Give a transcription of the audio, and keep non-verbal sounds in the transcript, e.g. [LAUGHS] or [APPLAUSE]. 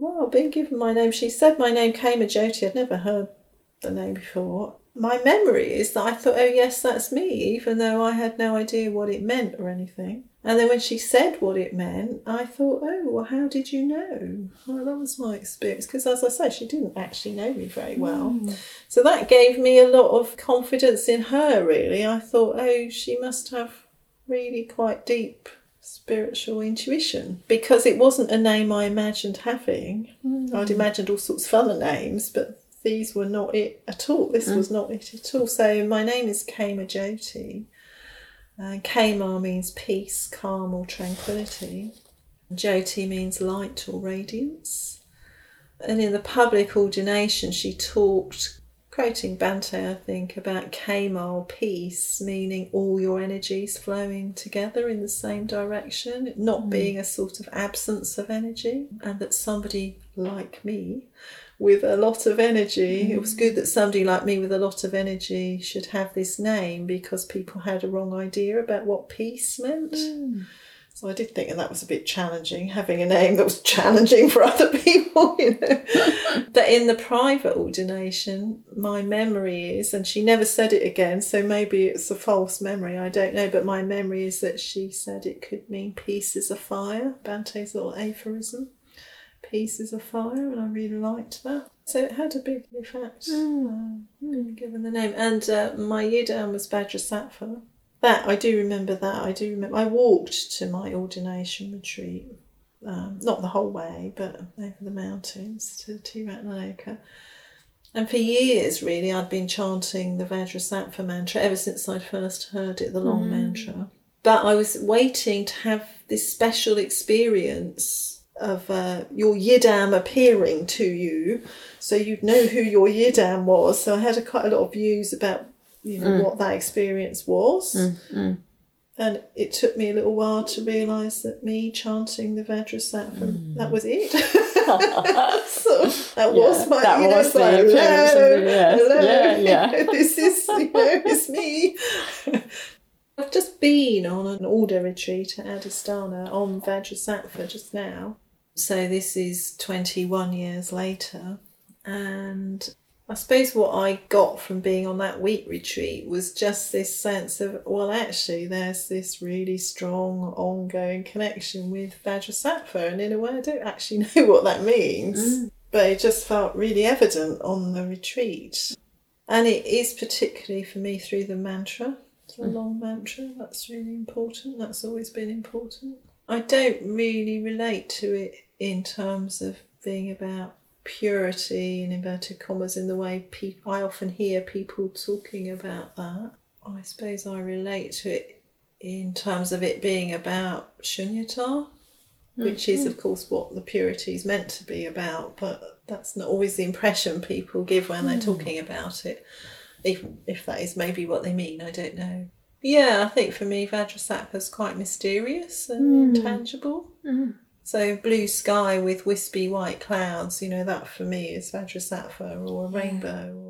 Well, being given my name, she said my name Khemajoti. I'd never heard the name before. My memory is that I thought, oh, yes, that's me, even though I had no idea what it meant or anything. And then when she said what it meant, I thought, oh, well, how did you know? Well, that was my experience. Because as I say, she didn't actually know me very well. Mm. So that gave me a lot of confidence in her, really. I thought, oh, she must have really quite deep spiritual intuition because it wasn't a name I imagined having. I'd imagined all sorts of other names, but these were not it at all. This was not it at all. So my name is Khemajoti. Uh, Kama means peace, calm, or tranquility. Jyoti means light or radiance. And in the public ordination, she talked, quoting Bhante, I think, about Khema, peace, meaning all your energies flowing together in the same direction, not hmm. being a sort of absence of energy, and that somebody like me with a lot of energy, it was good hmm. that somebody like me with a lot of energy should have this name because people had a wrong idea about what peace meant. Hmm. So I did think that that was a bit challenging, having a name that was [LAUGHS] challenging for other people, [LAUGHS] you know. but in the private ordination, my memory is, and she never said it again, so maybe it's a false memory, I don't know, but my memory is that she said it could mean peace is a fire, Bhante's little aphorism. Peace is a fire, and I really liked that. So it had a big effect, uh, being given the name. And uh, my yidam was Vajrasattva. That I do remember. That I do remember. I walked to my ordination retreat, um, not the whole way, but over the mountains to Tiratanaloka. And for years, really, I'd been chanting the Vajrasattva mantra ever since I'd first heard it, the long mantra. But I was waiting to have this special experience of uh, your yidam appearing to you, so you'd know who your yidam was. So I had a, quite a lot of views about you know mm. what that experience was. Mm, mm. And it took me a little while to realise that me chanting the Vajrasattva, that was it. [LAUGHS] [LAUGHS] so that was my, that you know, was like, hello, hello, yeah, yeah. [LAUGHS] this is, you know, it's me. I've just been on an order retreat at Adhisthana on Vajrasattva just now. So this is 21 years later. And I suppose what I got from being on that week retreat was just this sense of, well, actually, there's this really strong ongoing connection with Vajrasattva. And in a way, I don't actually [LAUGHS] know what that means. Mm. But it just felt really evident on the retreat. And it is particularly for me through the mantra, the mm. long mantra. That's really important. That's always been important. I don't really relate to it in terms of being about purity in inverted commas in the way people I often hear people talking about that. I suppose I relate to it in terms of it being about shunyata, which is of mm-hmm. course what the purity is meant to be about, but that's not always the impression people give when they're mm. talking about it. Even if that is maybe what they mean, I don't know. Yeah, I think for me Vajrasattva is quite mysterious and mm. intangible. Mm. So blue sky with wispy white clouds, you know, that for me is Vajrasattva or a rainbow